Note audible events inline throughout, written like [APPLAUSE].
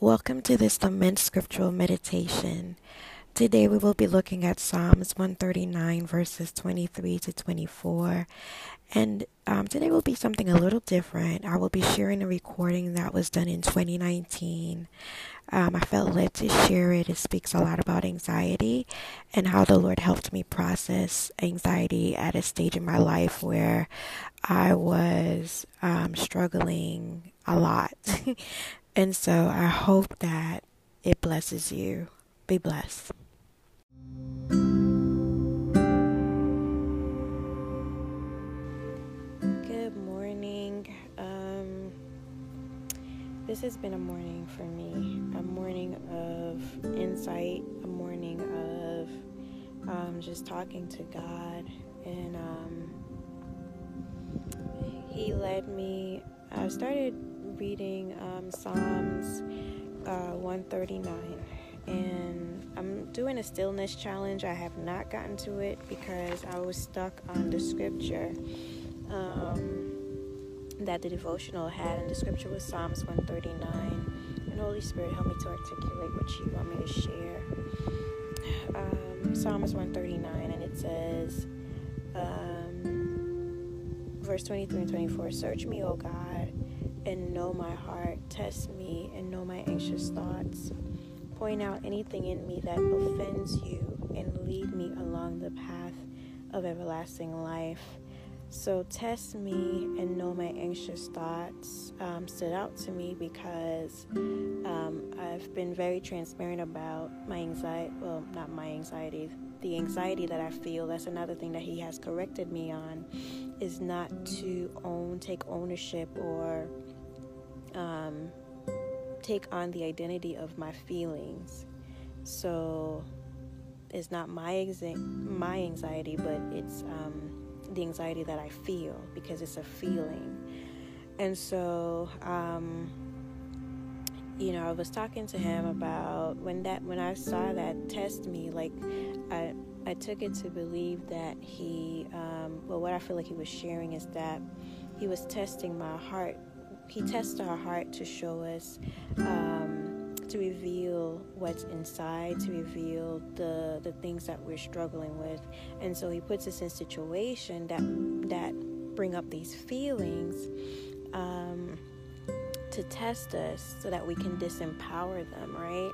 Welcome to this Lament Scriptural Meditation. Today we will be looking at Psalms 139, verses 23 to 24. And um, today will be something a little different. I will be sharing a recording that was done in 2019. Um, I felt led to share it. It speaks a lot about anxiety and how the Lord helped me process anxiety at a stage in my life where I was um, struggling a lot. [LAUGHS] And so I hope that it blesses you. Be blessed. Good morning. Um, this has been a morning for me, a morning of insight, a morning of um, just talking to God. And um, He led me. I started reading um, Psalms uh, 139, and I'm doing a stillness challenge. I have not gotten to it because I was stuck on the scripture um, that the devotional had, and the scripture was Psalms 139. And Holy Spirit, help me to articulate what you want me to share. Um, Psalms 139, and it says, um, verse 23 and 24 Search me, O God and know my heart. Test me and know my anxious thoughts. Point out anything in me that offends you and lead me along the path of everlasting life. So, test me and know my anxious thoughts um, stood out to me because um, I've been very transparent about my anxiety. Well, not my anxiety, the anxiety that I feel. That's another thing that he has corrected me on is not to own, take ownership or um, take on the identity of my feelings. So it's not my exa- my anxiety, but it's um, the anxiety that I feel because it's a feeling. And so, um, you know, I was talking to him about when that when I saw that test me, like I I took it to believe that he, um, well, what I feel like he was sharing is that he was testing my heart he tests our heart to show us, um, to reveal what's inside, to reveal the the things that we're struggling with, and so He puts us in situation that that bring up these feelings. Um, to test us so that we can disempower them, right?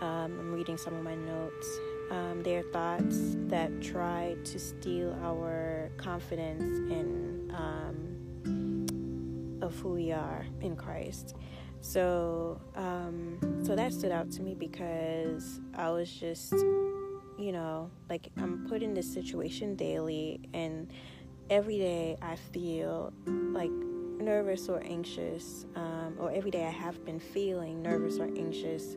Um, I'm reading some of my notes. Um, they are thoughts that try to steal our confidence and um, of who we are in Christ. So, um, so that stood out to me because I was just, you know, like I'm put in this situation daily, and every day I feel like nervous or anxious, um, or every day I have been feeling nervous or anxious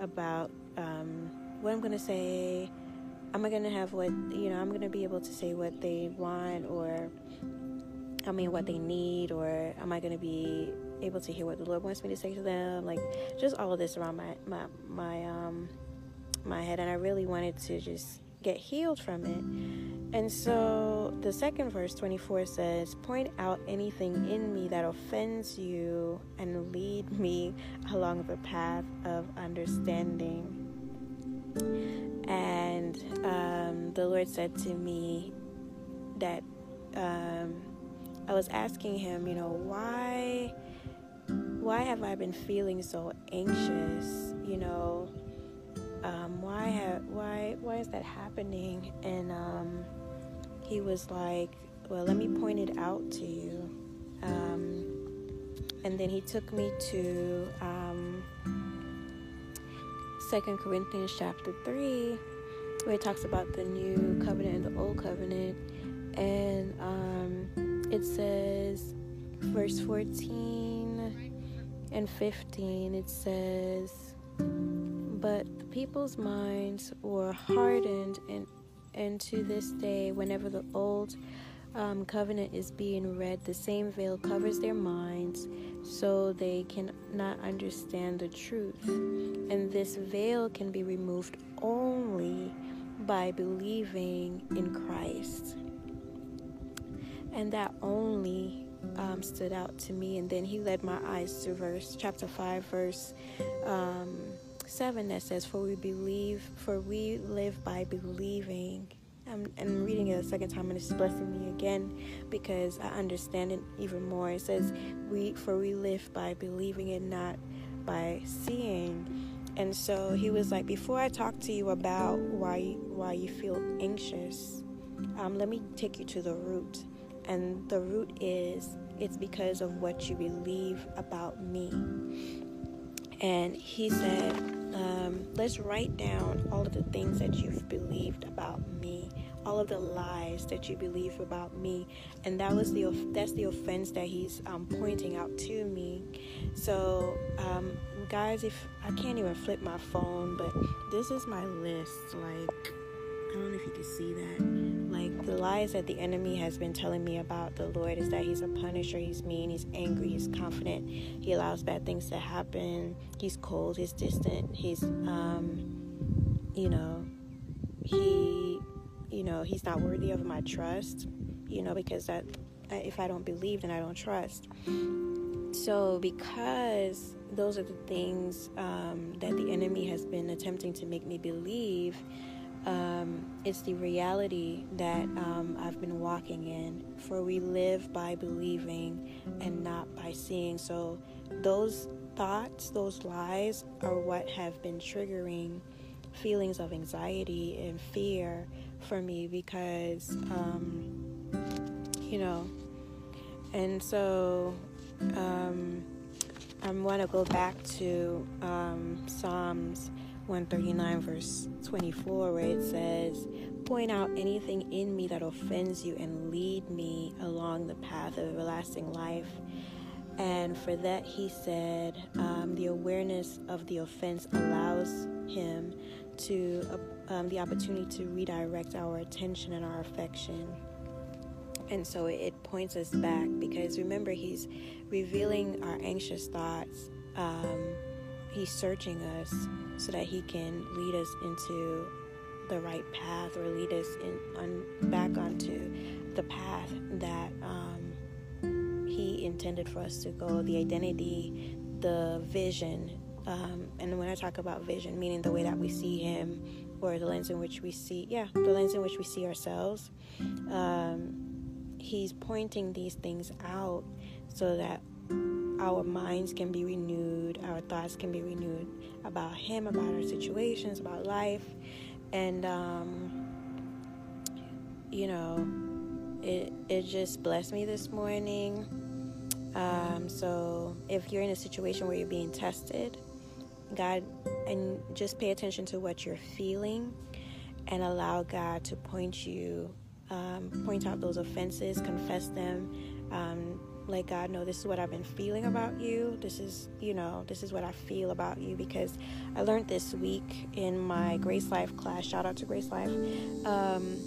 about um, what I'm gonna say. Am I gonna have what you know? I'm gonna be able to say what they want, or I mean, what they need, or am I to be able to hear what the Lord wants me to say to them? Like, just all of this around my my my um my head, and I really wanted to just get healed from it. And so the second verse 24 says, Point out anything in me that offends you and lead me [LAUGHS] along the path of understanding. And um, the Lord said to me that um, I was asking him, you know, why why have I been feeling so anxious? You know, um, why have why why is that happening? And um, he was like, well, let me point it out to you. Um, and then he took me to um, Second Corinthians chapter three, where it talks about the new covenant and the old covenant, and um, it says, verse 14 and 15, it says, But the people's minds were hardened, and, and to this day, whenever the old um, covenant is being read, the same veil covers their minds so they cannot understand the truth. And this veil can be removed only by believing in Christ and that only um, stood out to me. And then he led my eyes to verse chapter five, verse um, seven, that says, "For we believe, for we live by believing." I'm, I'm reading it a second time, and it's blessing me again because I understand it even more. It says, "We for we live by believing and not by seeing." And so he was like, "Before I talk to you about why why you feel anxious, um, let me take you to the root." And the root is it's because of what you believe about me. And he said, um, let's write down all of the things that you've about me, all of the lies that you believe about me, and that was the that's the offense that he's um, pointing out to me. So, um, guys, if I can't even flip my phone, but this is my list. Like, I don't know if you can see that like the lies that the enemy has been telling me about the Lord is that he's a punisher, he's mean, he's angry, he's confident, he allows bad things to happen, he's cold, he's distant, he's um you know, he you know, he's not worthy of my trust, you know, because that if I don't believe then I don't trust. So because those are the things um, that the enemy has been attempting to make me believe, um, it's the reality that um, I've been walking in. For we live by believing and not by seeing. So, those thoughts, those lies, are what have been triggering feelings of anxiety and fear for me because, um, you know, and so um, I want to go back to um, Psalms 139, verse 24, where it says, Point out anything in me that offends you and lead me along the path of everlasting life. And for that, he said, um, the awareness of the offense allows him to uh, um, the opportunity to redirect our attention and our affection. And so it, it points us back because remember, he's revealing our anxious thoughts. Um, He's searching us so that He can lead us into the right path or lead us in on, back onto the path that um, He intended for us to go. The identity, the vision, um, and when I talk about vision, meaning the way that we see Him or the lens in which we see, yeah, the lens in which we see ourselves. Um, he's pointing these things out so that our minds can be renewed, our thoughts can be renewed about Him, about our situations, about life. And, um, you know, it, it just blessed me this morning. Um, so if you're in a situation where you're being tested, God, and just pay attention to what you're feeling and allow God to point you, um, point out those offenses, confess them, um, let God know this is what I've been feeling about you. This is, you know, this is what I feel about you because I learned this week in my Grace Life class. Shout out to Grace Life. Um,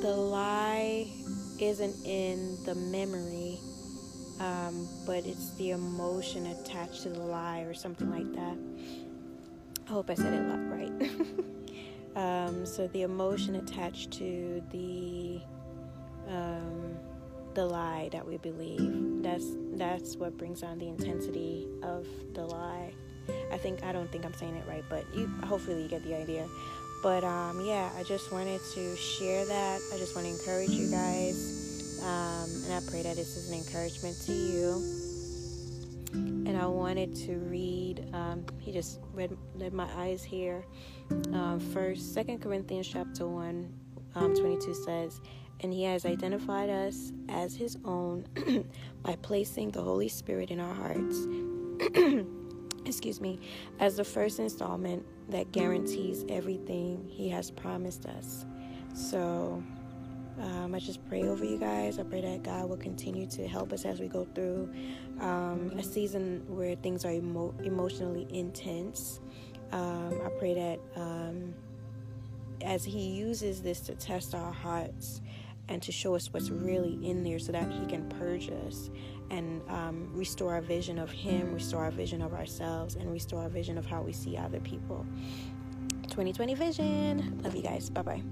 the lie isn't in the memory, um, but it's the emotion attached to the lie or something like that. I hope I said it right. [LAUGHS] um, so the emotion attached to the um, the lie that we believe. That's that's what brings on the intensity of the lie. I think I don't think I'm saying it right, but you hopefully you get the idea. But um, yeah, I just wanted to share that. I just want to encourage you guys, um, and I pray that this is an encouragement to you. And I wanted to read. Um, he just read led my eyes here. Um, first, Second Corinthians chapter one, um, 22 says, and He has identified us as His own [CLEARS THROAT] by placing the Holy Spirit in our hearts. [CLEARS THROAT] excuse me, as the first installment that guarantees everything He has promised us. So, um, I just pray over you guys. I pray that God will continue to help us as we go through um, a season where things are emo- emotionally intense. Um, I pray that um, as He uses this to test our hearts, and to show us what's really in there so that He can purge us and um, restore our vision of Him, restore our vision of ourselves, and restore our vision of how we see other people. 2020 vision. Love you guys. Bye bye.